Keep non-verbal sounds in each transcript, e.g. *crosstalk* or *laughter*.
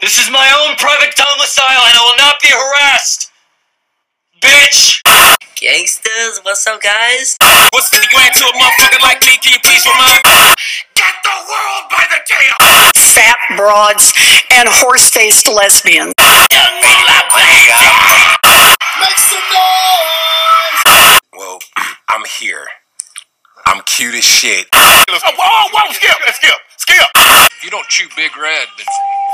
This is my own private domicile and I will not be harassed! Bitch! Gangsters, what's up, guys? What's 50 grand to a motherfucker like me? Can you please remind Get the world by the tail! fat broads, and horse faced lesbians. Make some noise! Well, *clears throat* I'm here. I'm cute as shit. Oh, whoa, whoa, skip, skip, skip! If you don't chew Big Red, then f-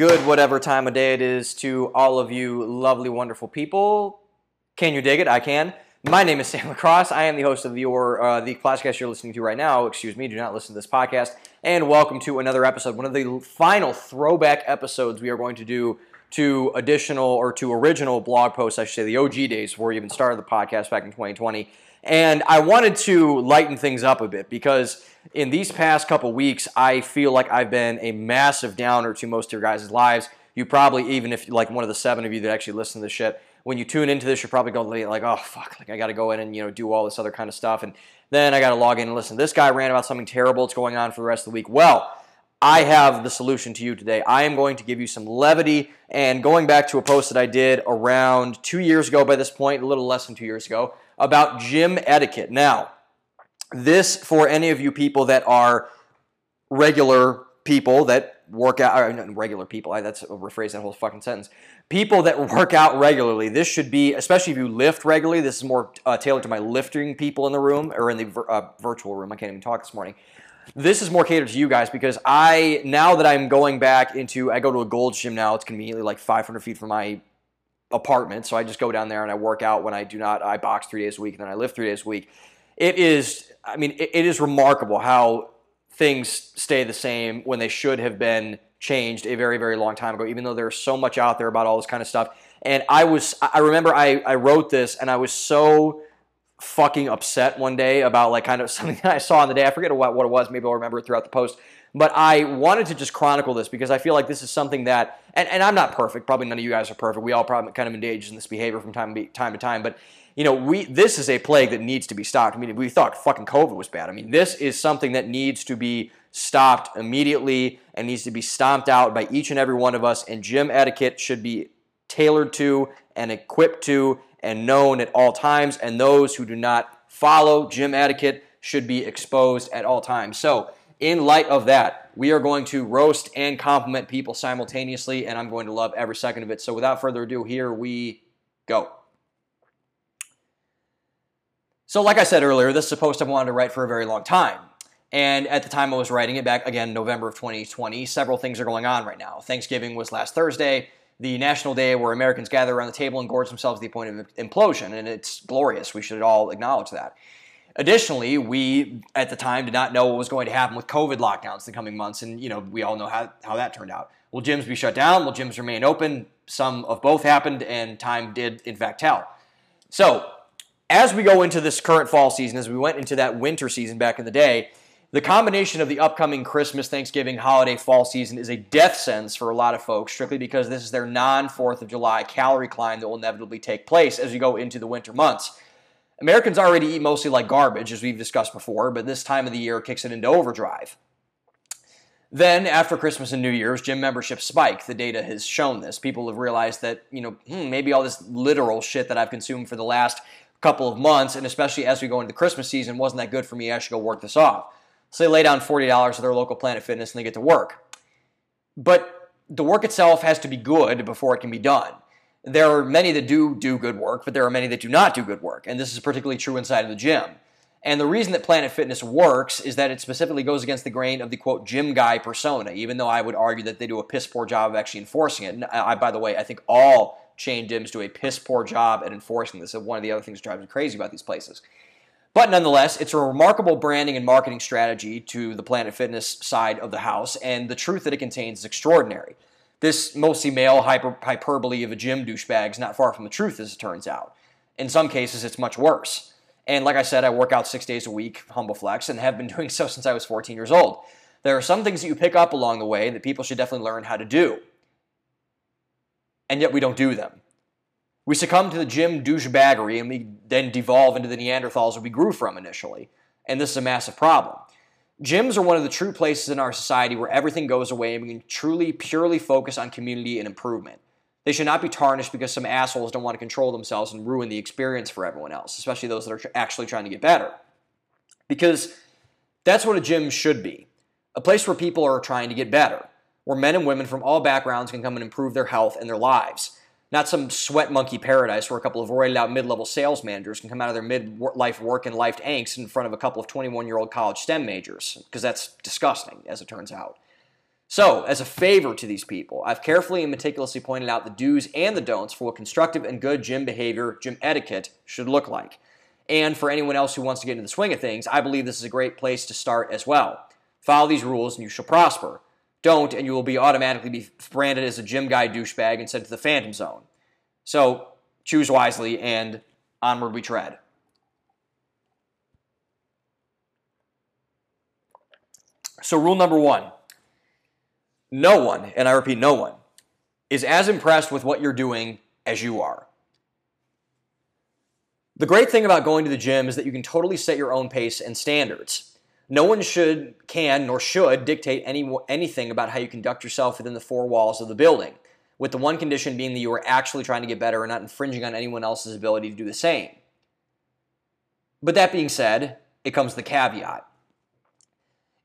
good whatever time of day it is to all of you lovely, wonderful people. Can you dig it? I can. My name is Sam Lacrosse. I am the host of your uh, the podcast you're listening to right now. Excuse me, do not listen to this podcast. And welcome to another episode, one of the final throwback episodes we are going to do to additional or to original blog posts, I should say, the OG days before we even started the podcast back in 2020. And I wanted to lighten things up a bit because in these past couple weeks, I feel like I've been a massive downer to most of your guys' lives. You probably, even if like one of the seven of you that actually listen to this shit, when you tune into this, you're probably going like, oh fuck, like I got to go in and you know do all this other kind of stuff, and then I got to log in and listen. This guy ran about something terrible. It's going on for the rest of the week. Well, I have the solution to you today. I am going to give you some levity and going back to a post that I did around two years ago by this point, a little less than two years ago, about gym etiquette. Now, this for any of you people that are regular people that work out, or regular people, I, that's rephrase that whole fucking sentence. People that work out regularly, this should be, especially if you lift regularly, this is more uh, tailored to my lifting people in the room or in the uh, virtual room. I can't even talk this morning this is more catered to you guys because I now that I'm going back into I go to a Gold's gym now. It's conveniently like 500 feet from my apartment, so I just go down there and I work out when I do not. I box three days a week and then I lift three days a week. It is, I mean, it, it is remarkable how things stay the same when they should have been changed a very very long time ago. Even though there's so much out there about all this kind of stuff, and I was I remember I I wrote this and I was so fucking upset one day about like kind of *laughs* something that I saw on the day. I forget what, what it was. Maybe I'll remember it throughout the post. But I wanted to just chronicle this because I feel like this is something that, and, and I'm not perfect. Probably none of you guys are perfect. We all probably kind of engage in this behavior from time to time to time. But you know, we this is a plague that needs to be stopped. I mean, we thought fucking COVID was bad. I mean, this is something that needs to be stopped immediately and needs to be stomped out by each and every one of us. And gym etiquette should be tailored to and equipped to and known at all times. And those who do not follow gym etiquette should be exposed at all times. So, in light of that, we are going to roast and compliment people simultaneously, and I'm going to love every second of it. So, without further ado, here we go. So, like I said earlier, this is a post I've wanted to write for a very long time. And at the time I was writing it back, again, November of 2020, several things are going on right now. Thanksgiving was last Thursday, the national day where Americans gather around the table and gorge themselves to the point of implosion, and it's glorious. We should all acknowledge that. Additionally, we at the time did not know what was going to happen with COVID lockdowns in the coming months, and you know we all know how, how that turned out. Will gyms be shut down? Will gyms remain open? Some of both happened, and time did in fact tell. So, as we go into this current fall season, as we went into that winter season back in the day, the combination of the upcoming Christmas, Thanksgiving, holiday, fall season is a death sentence for a lot of folks, strictly because this is their non 4th of July calorie climb that will inevitably take place as you go into the winter months. Americans already eat mostly like garbage, as we've discussed before, but this time of the year kicks it into overdrive. Then, after Christmas and New Year's, gym memberships spike. The data has shown this. People have realized that, you know, hmm, maybe all this literal shit that I've consumed for the last couple of months, and especially as we go into the Christmas season, wasn't that good for me. I should go work this off. So they lay down $40 at their local Planet Fitness and they get to work. But the work itself has to be good before it can be done. There are many that do do good work, but there are many that do not do good work. And this is particularly true inside of the gym. And the reason that Planet Fitness works is that it specifically goes against the grain of the quote gym guy persona, even though I would argue that they do a piss poor job of actually enforcing it. And I, by the way, I think all chain gyms do a piss poor job at enforcing this. One of the other things that drives me crazy about these places. But nonetheless, it's a remarkable branding and marketing strategy to the Planet Fitness side of the house, and the truth that it contains is extraordinary. This mostly male hyper, hyperbole of a gym douchebag is not far from the truth, as it turns out. In some cases, it's much worse. And like I said, I work out six days a week, humble flex, and have been *laughs* doing so since I was 14 years old. There are some things that you pick up along the way that people should definitely learn how to do. And yet we don't do them. We succumb to the gym douchebaggery and we then devolve into the Neanderthals that we grew from initially. And this is a massive problem. Gyms are one of the true places in our society where everything goes away and we can truly, purely focus on community and improvement. They should not be tarnished because some assholes don't want to control themselves and ruin the experience for everyone else, especially those that are actually trying to get better. Because that's what a gym should be a place where people are trying to get better, where men and women from all backgrounds can come and improve their health and their lives. Not some sweat monkey paradise where a couple of roided out mid level sales managers can come out of their mid life work and life angst in front of a couple of 21 year old college STEM majors, because that's disgusting, as it turns out. So, as a favor to these people, I've carefully and meticulously pointed out the do's and the don'ts for what constructive and good gym behavior, gym etiquette should look like. And for anyone else who wants to get into the swing of things, I believe this is a great place to start as well. Follow these rules and you shall prosper. Don't, and you will be automatically be branded as a gym guy douchebag and sent to the phantom zone. So, choose wisely and onward we tread. So, rule number one no one, and I repeat, no one, is as impressed with what you're doing as you are. The great thing about going to the gym is that you can totally set your own pace and standards. No one should, can, nor should dictate any, anything about how you conduct yourself within the four walls of the building, with the one condition being that you are actually trying to get better and not infringing on anyone else's ability to do the same. But that being said, it comes the caveat.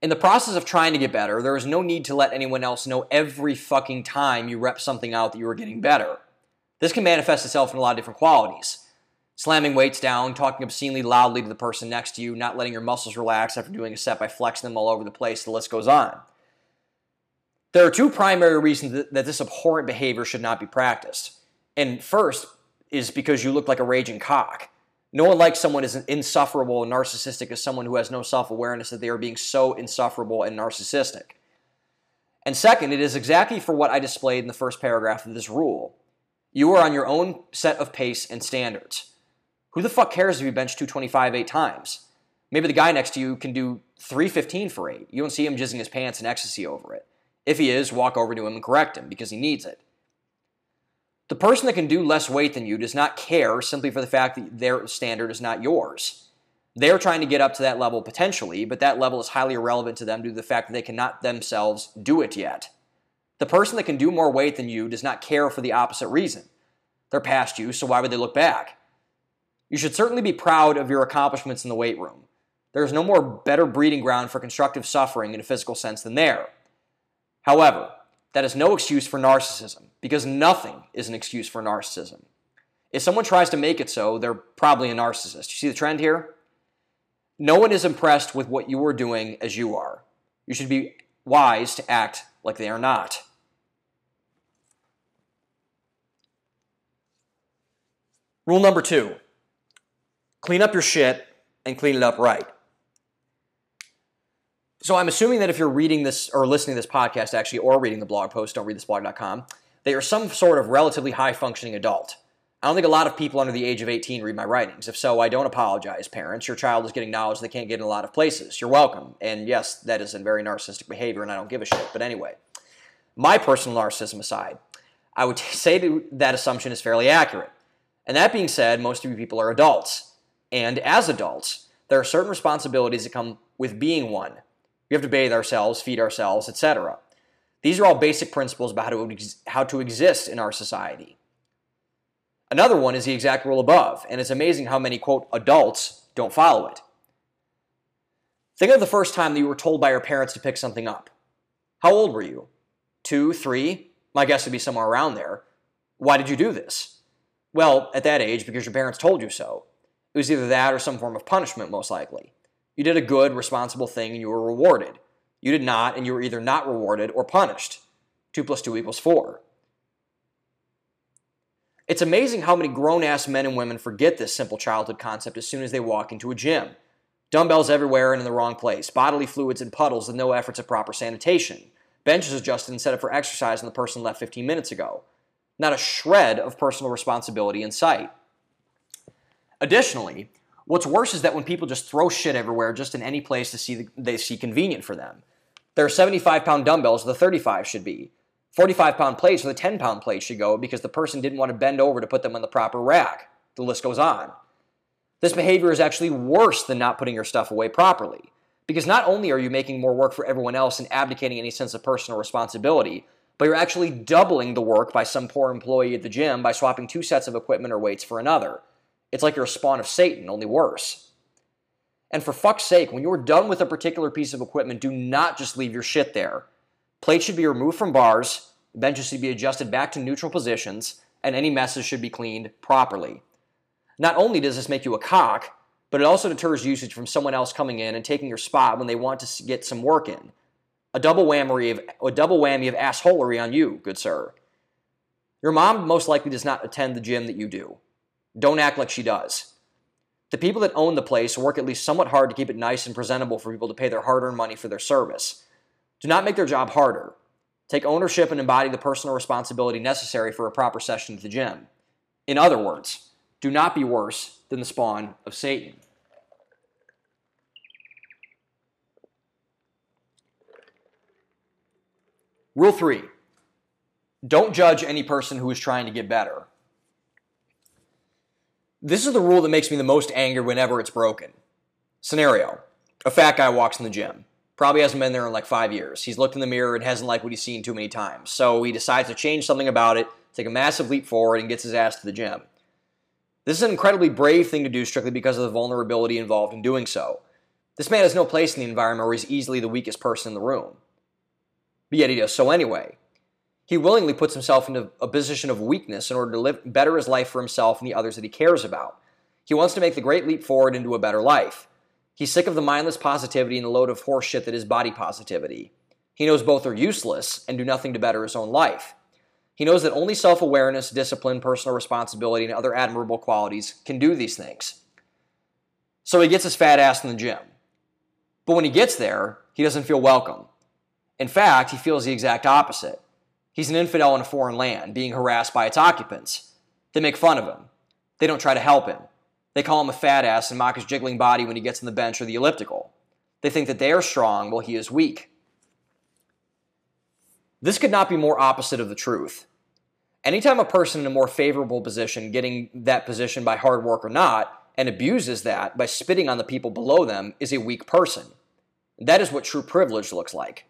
In the process of trying to get better, there is no need to let anyone else know every fucking time you rep something out that you are getting better. This can manifest itself in a lot of different qualities. Slamming weights down, talking obscenely loudly to the person next to you, not letting your muscles relax after doing a set by flexing them all over the place, the list goes on. There are two primary reasons that this abhorrent behavior should not be practiced. And first is because you look like a raging cock. No one likes someone as insufferable and narcissistic as someone who has no self awareness that they are being so insufferable and narcissistic. And second, it is exactly for what I displayed in the first paragraph of this rule. You are on your own set of pace and standards. Who the fuck cares if you bench 225 eight times? Maybe the guy next to you can do 315 for eight. You don't see him jizzing his pants in ecstasy over it. If he is, walk over to him and correct him because he needs it. The person that can do less weight than you does not care simply for the fact that their standard is not yours. They're trying to get up to that level potentially, but that level is highly irrelevant to them due to the fact that they cannot themselves do it yet. The person that can do more weight than you does not care for the opposite reason. They're past you, so why would they look back? You should certainly be proud of your accomplishments in the weight room. There is no more better breeding ground for constructive suffering in a physical sense than there. However, that is no excuse for narcissism, because nothing is an excuse for narcissism. If someone tries to make it so, they're probably a narcissist. You see the trend here? No one is impressed with what you are doing as you are. You should be wise to act like they are not. Rule number two clean up your shit and clean it up right. So I'm assuming that if you're reading this or listening to this podcast, actually, or reading the blog post, don't read this blog.com, that you're some sort of relatively high functioning adult. I don't think a lot of people under the age of 18 read my writings. If so, I don't apologize, parents. Your child is getting knowledge they can't get in a lot of places. You're welcome. And yes, that is a very narcissistic behavior, and I don't give a shit. But anyway, my personal narcissism aside, I would *laughs* say that, that assumption is fairly accurate. And that being said, most of you people are adults. And as adults, there are certain responsibilities that come with being one. We have to bathe ourselves, feed ourselves, etc. These are all basic principles about how to, how to exist in our society. Another one is the exact rule above, and it's amazing how many, quote, adults don't follow it. Think of the first time that you were told by your parents to pick something up. How old were you? Two, three? My guess would be somewhere around there. Why did you do this? Well, at that age, because your parents told you so. It was either that or some form of punishment, most likely. You did a good, responsible thing and you were rewarded. You did not, and you were either not rewarded or punished. 2 plus 2 equals 4. It's amazing how many grown ass men and women forget this simple childhood concept as soon as they walk into a gym. Dumbbells everywhere and in the wrong place, bodily fluids in puddles with no efforts at proper sanitation, benches adjusted and set up for exercise and the person left 15 minutes ago. Not a shred of personal responsibility in sight. Additionally, what's worse is that when people just throw shit everywhere just in any place to see the, they see convenient for them. There are 75 pound dumbbells, the 35 should be. 45 pound plates or the 10 pound plates should go because the person didn't want to bend over to put them on the proper rack. The list goes on. This behavior is actually worse than not putting your stuff away properly. Because not only are you making more work for everyone else and abdicating any sense of personal responsibility, but you're actually doubling the work by some poor employee at the gym by swapping two sets of equipment or weights for another. It's like you're a spawn of Satan, only worse. And for fuck's sake, when you're done with a particular piece of equipment, do not just leave your shit there. Plates should be removed from bars, benches should be adjusted back to neutral positions, and any messes should be cleaned properly. Not only does this make you a cock, but it also deters usage from someone else coming in and taking your spot when they want to get some work in. A double whammy of a double whammy of assholery on you, good sir. Your mom most likely does not attend the gym that you do. Don't act like she does. The people that own the place work at least somewhat hard to keep it nice and presentable for people to pay their hard earned money for their service. Do not make their job harder. Take ownership and embody the personal responsibility necessary for a proper session at the gym. In other words, do not be worse than the spawn of Satan. Rule three don't judge any person who is trying to get better. This is the rule that makes me the most angry whenever it's broken. Scenario A fat guy walks in the gym. Probably hasn't been there in like five years. He's looked in the mirror and hasn't liked what he's seen too many times. So he decides to change something about it, take a massive leap forward, and gets his ass to the gym. This is an incredibly brave thing to do strictly because of the vulnerability involved in doing so. This man has no place in the environment where he's easily the weakest person in the room. But yet he does so anyway. He willingly puts himself into a position of weakness in order to live better his life for himself and the others that he cares about. He wants to make the great leap forward into a better life. He's sick of the mindless positivity and the load of horseshit that is body positivity. He knows both are useless and do nothing to better his own life. He knows that only self awareness, discipline, personal responsibility, and other admirable qualities can do these things. So he gets his fat ass in the gym. But when he gets there, he doesn't feel welcome. In fact, he feels the exact opposite. He's an infidel in a foreign land, being harassed by its occupants. They make fun of him. They don't try to help him. They call him a fat ass and mock his jiggling body when he gets on the bench or the elliptical. They think that they are strong while he is weak. This could not be more opposite of the truth. Anytime a person in a more favorable position, getting that position by hard work or not, and abuses that by spitting on the people below them, is a weak person. That is what true privilege looks like.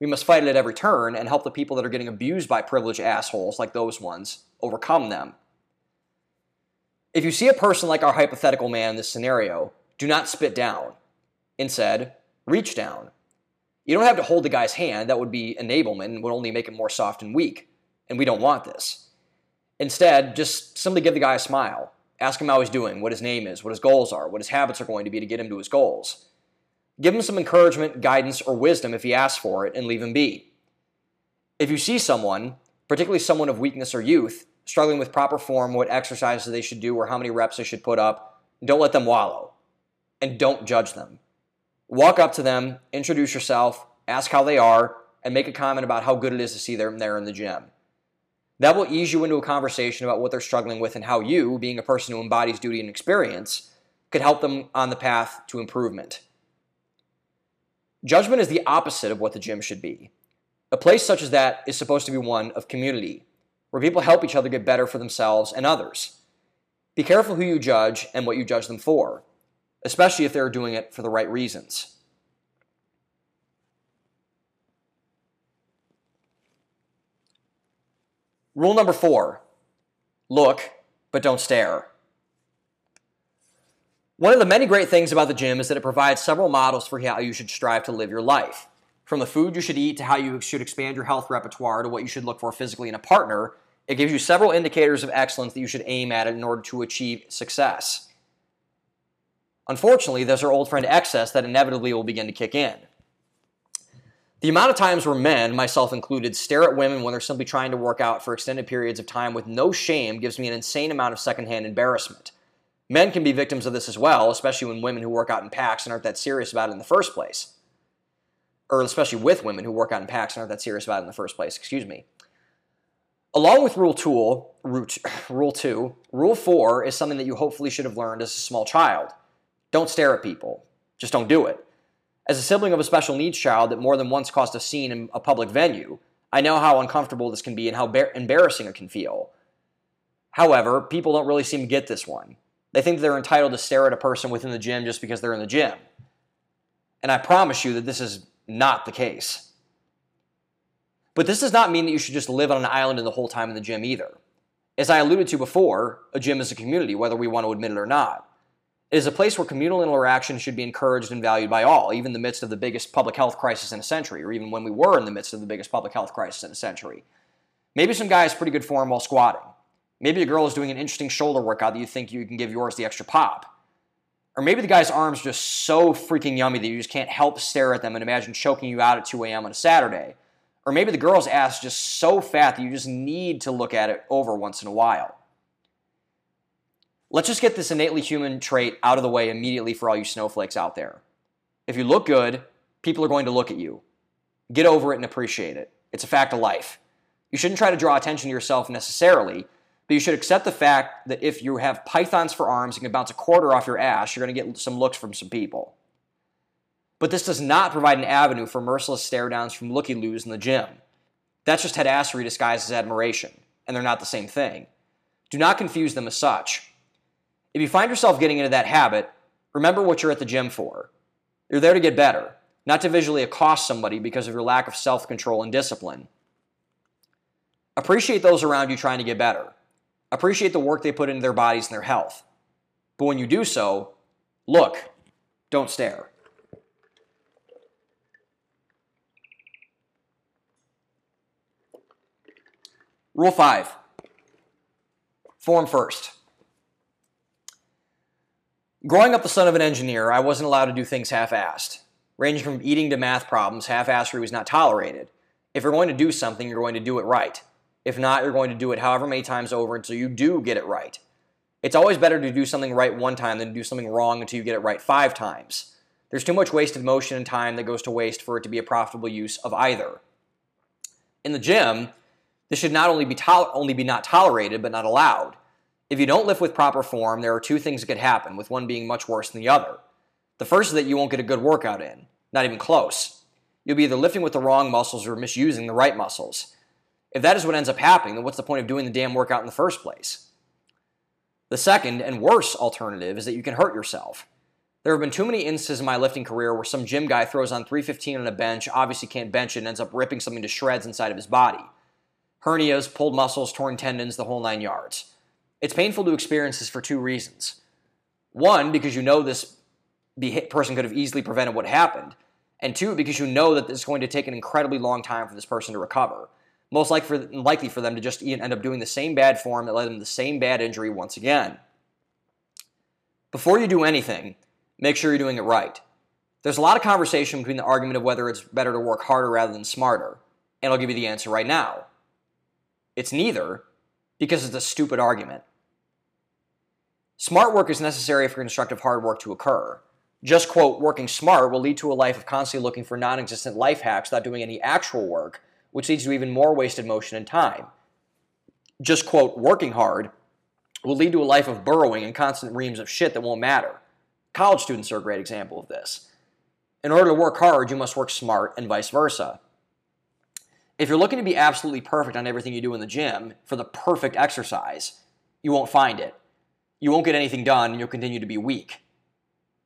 We must fight it at every turn and help the people that are getting abused by privileged assholes like those ones overcome them. If you see a person like our hypothetical man in this scenario, do not spit down. Instead, reach down. You don't have to hold the guy's hand, that would be enablement and would only make him more soft and weak, and we don't want this. Instead, just simply give the guy a smile. Ask him how he's doing, what his name is, what his goals are, what his habits are going to be to get him to his goals. Give him some encouragement, guidance, or wisdom if he asks for it, and leave him be. If you see someone, particularly someone of weakness or youth, struggling with proper form, what exercises they should do, or how many reps they should put up, don't let them wallow. And don't judge them. Walk up to them, introduce yourself, ask how they are, and make a comment about how good it is to see them there in the gym. That will ease you into a conversation about what they're struggling with and how you, being a person who embodies duty and experience, could help them on the path to improvement. Judgment is the opposite of what the gym should be. A place such as that is supposed to be one of community, where people help each other get better for themselves and others. Be careful who you judge and what you judge them for, especially if they're doing it for the right reasons. Rule number four look, but don't stare. One of the many great things about the gym is that it provides several models for how you should strive to live your life. From the food you should eat to how you should expand your health repertoire to what you should look for physically in a partner, it gives you several indicators of excellence that you should aim at in order to achieve success. Unfortunately, there's our old friend excess that inevitably will begin to kick in. The amount of times where men, myself included, stare at women when they're simply trying to work out for extended periods of time with no shame gives me an insane amount of secondhand embarrassment. Men can be victims of this as well, especially when women who work out in packs and aren't that serious about it in the first place. Or especially with women who work out in packs and aren't that serious about it in the first place, excuse me. Along with Rule 2, *laughs* Rule 2, Rule 4 is something that you hopefully should have learned as a small child. Don't stare at people. Just don't do it. As a sibling of a special needs child that more than once caused a scene in a public venue, I know how uncomfortable this can be and how bar- embarrassing it can feel. However, people don't really seem to get this one. They think they're entitled to stare at a person within the gym just because they're in the gym. And I promise you that this is not the case. But this does not mean that you should just live on an island in the whole time in the gym either. As I alluded to before, a gym is a community, whether we want to admit it or not. It is a place where communal interaction should be encouraged and valued by all, even in the midst of the biggest public health crisis in a century, or even when we were in the midst of the biggest public health crisis in a century. Maybe some guy is pretty good form while squatting. Maybe a girl is doing an interesting shoulder workout that you think you can give yours the extra pop. Or maybe the guy's arms just so freaking yummy that you just can't help stare at them and imagine choking you out at 2 a.m. on a Saturday. Or maybe the girl's ass just so fat that you just need to look at it over once in a while. Let's just get this innately human trait out of the way immediately for all you snowflakes out there. If you look good, people are going to look at you. Get over it and appreciate it. It's a fact of life. You shouldn't try to draw attention to yourself necessarily, but you should accept the fact that if you have pythons for arms and can bounce a quarter off your ass, you're going to get some looks from some people. But this does not provide an avenue for merciless stare downs from looky loos in the gym. That's just headassery disguised as admiration, and they're not the same thing. Do not confuse them as such. If you find yourself getting into that habit, remember what you're at the gym for. You're there to get better, not to visually accost somebody because of your lack of self control and discipline. Appreciate those around you trying to get better. Appreciate the work they put into their bodies and their health. But when you do so, look, don't stare. Rule 5 Form first. Growing up the son of an engineer, I wasn't allowed to do things half assed. Ranging from eating to math problems, half assery was not tolerated. If you're going to do something, you're going to do it right. If not, you're going to do it however many times over until you do get it right. It's always better to do something right one time than to do something wrong until you get it right five times. There's too much wasted motion and time that goes to waste for it to be a profitable use of either. In the gym, this should not only be, to- only be not tolerated, but not allowed. If you don't lift with proper form, there are two things that could happen, with one being much worse than the other. The first is that you won't get a good workout in, not even close. You'll be either lifting with the wrong muscles or misusing the right muscles. If that is what ends up happening, then what's the point of doing the damn workout in the first place? The second and worse alternative is that you can hurt yourself. There have been too many instances in my lifting career where some gym guy throws on 315 on a bench, obviously can't bench it, and ends up ripping something to shreds inside of his body. Hernias, pulled muscles, torn tendons, the whole nine yards. It's painful to experience this for two reasons. One, because you know this person could have easily prevented what happened. And two, because you know that it's going to take an incredibly long time for this person to recover. Most likely for, likely for them to just end up doing the same bad form that led them to the same bad injury once again. Before you do anything, make sure you're doing it right. There's a lot of conversation between the argument of whether it's better to work harder rather than smarter, and I'll give you the answer right now. It's neither, because it's a stupid argument. Smart work is necessary for constructive hard work to occur. Just quote, working smart will lead to a life of constantly looking for non existent life hacks without doing any actual work, which leads to even more wasted motion and time. Just quote, working hard will lead to a life of burrowing and constant reams of shit that won't matter. College students are a great example of this. In order to work hard, you must work smart and vice versa. If you're looking to be absolutely perfect on everything you do in the gym for the perfect exercise, you won't find it you won't get anything done and you'll continue to be weak.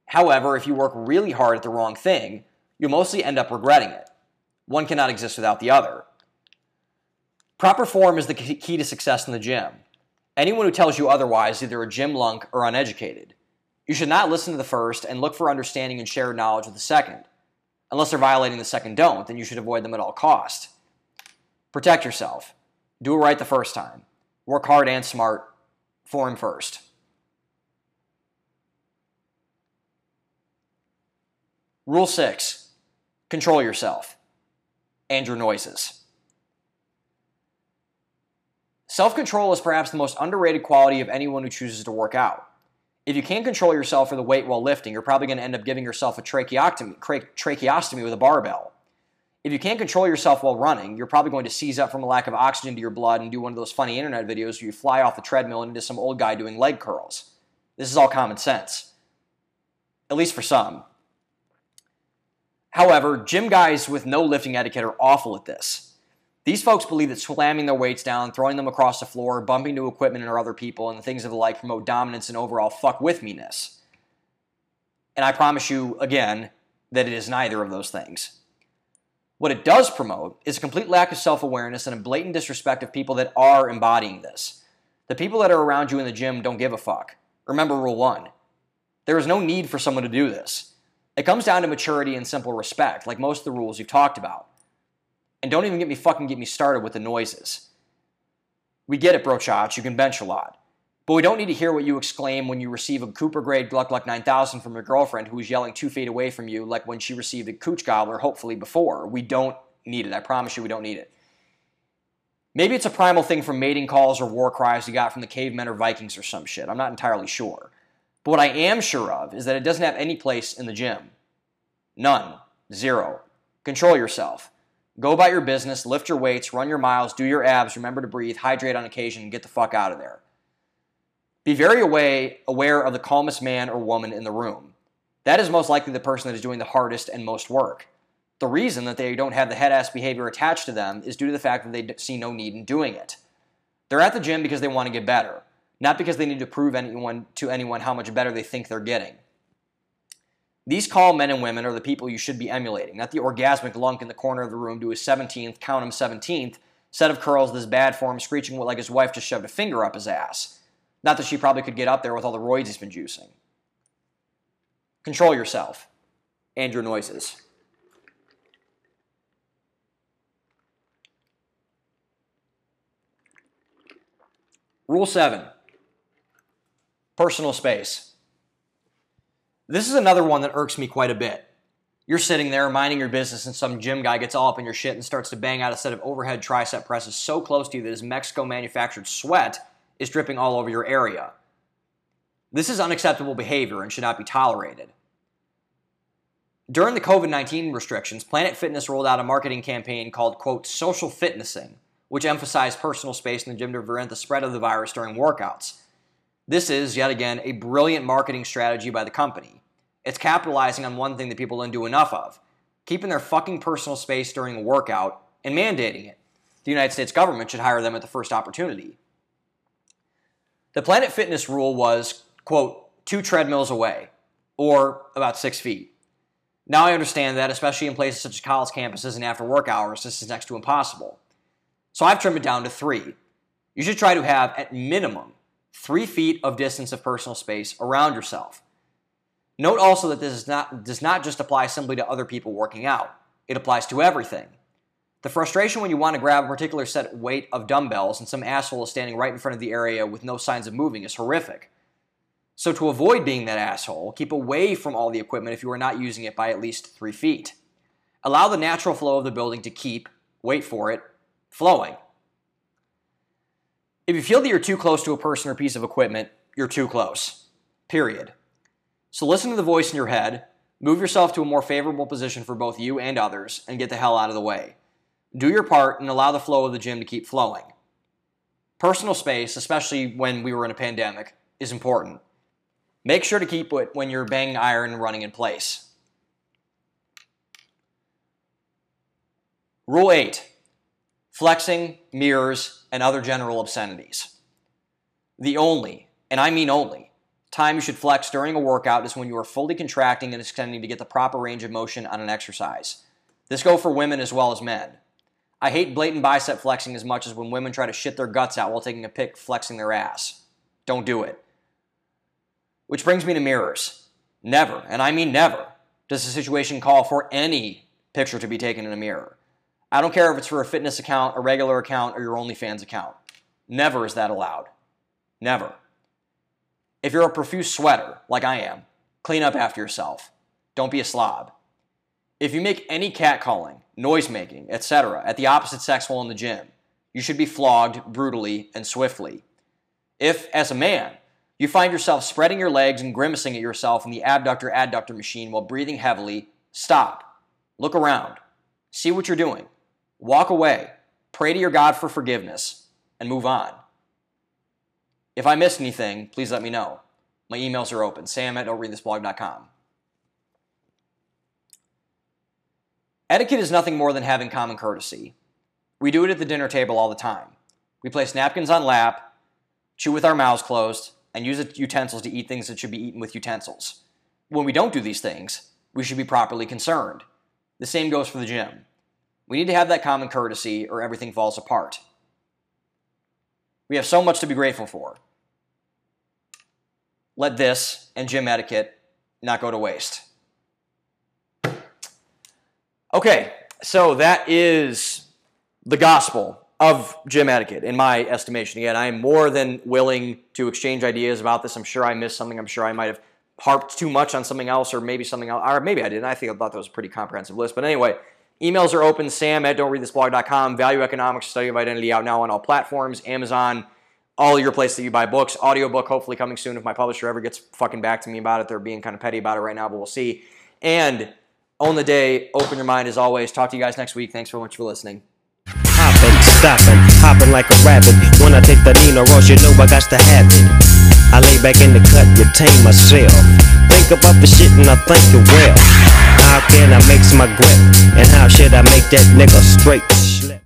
However, if you work really hard at the wrong thing, you'll mostly end up regretting it. One cannot exist without the other. Proper form is the key to success in the gym. Anyone who tells you otherwise is either a gym lunk or uneducated. You should not listen to the first and look for understanding and shared knowledge with the second. Unless they're violating the second don't, then you should avoid them at all cost. Protect yourself. Do it right the first time. Work hard and smart. Form first. Rule six control yourself and your noises. Self control is perhaps the most underrated quality of anyone who chooses to work out. If you can't control yourself for the weight while lifting, you're probably going to end up giving yourself a tracheotomy, tracheostomy with a barbell. If you can't control yourself while running, you're probably going to seize up from a lack of oxygen to your blood and do one of those funny internet videos where you fly off the treadmill and into some old guy doing leg curls. This is all common sense. At least for some. However, gym guys with no lifting etiquette are awful at this. These folks believe that slamming their weights down, throwing them across the floor, bumping into equipment or other people, and things of the like promote dominance and overall fuck with me-ness. And I promise you, again, that it is neither of those things. What it does promote is a complete lack of self awareness and a blatant disrespect of people that are embodying this. The people that are around you in the gym don't give a fuck. Remember rule one there is no need for someone to do this. It comes down to maturity and simple respect, like most of the rules you've talked about. And don't even get me fucking get me started with the noises. We get it, brochach, you can bench a lot. But we don't need to hear what you exclaim when you receive a Cooper grade Gluck Gluck 9000 from your girlfriend who is yelling two feet away from you, like when she received a Cooch Gobbler, hopefully before. We don't need it. I promise you, we don't need it. Maybe it's a primal thing from mating calls or war cries you got from the cavemen or Vikings or some shit. I'm not entirely sure. But what I am sure of is that it doesn't have any place in the gym. None. Zero. Control yourself. Go about your business, lift your weights, run your miles, do your abs, remember to breathe, hydrate on occasion, and get the fuck out of there. Be very away, aware of the calmest man or woman in the room. That is most likely the person that is doing the hardest and most work. The reason that they don't have the head ass behavior attached to them is due to the fact that they see no need in doing it. They're at the gym because they want to get better, not because they need to prove anyone to anyone how much better they think they're getting. These call men and women are the people you should be emulating, not the orgasmic lunk in the corner of the room to his 17th, count him 17th, set of curls this bad form, screeching like his wife just shoved a finger up his ass. Not that she probably could get up there with all the roids he's been juicing. Control yourself and your noises. Rule 7 Personal space. This is another one that irks me quite a bit. You're sitting there minding your business, and some gym guy gets all up in your shit and starts to bang out a set of overhead tricep presses so close to you that his Mexico manufactured sweat is dripping all over your area. This is unacceptable behavior and should not be tolerated. During the COVID 19 restrictions, Planet Fitness rolled out a marketing campaign called, quote, social fitnessing, which emphasized personal space in the gym to prevent the spread of the virus during workouts. This is, yet again, a brilliant marketing strategy by the company. It's capitalizing on one thing that people don't do enough of keeping their fucking personal space during a workout and mandating it. The United States government should hire them at the first opportunity. The Planet Fitness rule was, quote, two treadmills away, or about six feet. Now I understand that, especially in places such as college campuses and after work hours, this is next to impossible. So I've trimmed it down to three. You should try to have, at minimum, three feet of distance of personal space around yourself. Note also that this not, does not just apply simply to other people working out, it applies to everything. The frustration when you want to grab a particular set weight of dumbbells and some asshole is standing right in front of the area with no signs of moving is horrific. So, to avoid being that asshole, keep away from all the equipment if you are not using it by at least three feet. Allow the natural flow of the building to keep, wait for it, flowing. If you feel that you're too close to a person or piece of equipment, you're too close. Period. So, listen to the voice in your head, move yourself to a more favorable position for both you and others, and get the hell out of the way. Do your part and allow the flow of the gym to keep flowing. Personal space, especially when we were in a pandemic, is important. Make sure to keep it when you're banging iron and running in place. Rule 8 Flexing, mirrors, and other general obscenities. The only, and I mean only, time you should flex during a workout is when you are fully contracting and extending to get the proper range of motion on an exercise. This goes for women as well as men. I hate blatant bicep flexing as much as when women try to shit their guts out while taking a pic flexing their ass. Don't do it. Which brings me to mirrors. Never, and I mean never, does the situation call for any picture to be taken in a mirror. I don't care if it's for a fitness account, a regular account, or your OnlyFans account. Never is that allowed. Never. If you're a profuse sweater, like I am, clean up after yourself. Don't be a slob. If you make any catcalling, noise making, etc., at the opposite sex while in the gym, you should be flogged brutally and swiftly. If, as a man, you find yourself spreading your legs and grimacing at yourself in the abductor adductor machine while breathing heavily, stop. Look around. See what you're doing. Walk away. Pray to your God for forgiveness and move on. If I missed anything, please let me know. My emails are open. Sam at don'treadthisblog.com. Etiquette is nothing more than having common courtesy. We do it at the dinner table all the time. We place napkins on lap, chew with our mouths closed, and use utensils to eat things that should be eaten with utensils. When we don't do these things, we should be properly concerned. The same goes for the gym. We need to have that common courtesy or everything falls apart. We have so much to be grateful for. Let this and gym etiquette not go to waste. Okay, so that is the gospel of gym etiquette, in my estimation. Again, I am more than willing to exchange ideas about this. I'm sure I missed something. I'm sure I might have harped too much on something else, or maybe something else, or maybe I didn't. I think I thought that was a pretty comprehensive list. But anyway, emails are open. Sam at don'treadthisblog.com. Value Economics, Study of Identity out now on all platforms. Amazon, all your places that you buy books. Audiobook, hopefully coming soon if my publisher ever gets fucking back to me about it. They're being kind of petty about it right now, but we'll see. And own the day. Open your mind as always. Talk to you guys next week. Thanks so much for listening. Hopping, stopping, hopping like a rabbit. When I take the Nina Ross, you know I got to have it. I lay back in the cut, retain myself. Think about the shit and I think it well. How can I make my grip? And how should I make that nigga straight?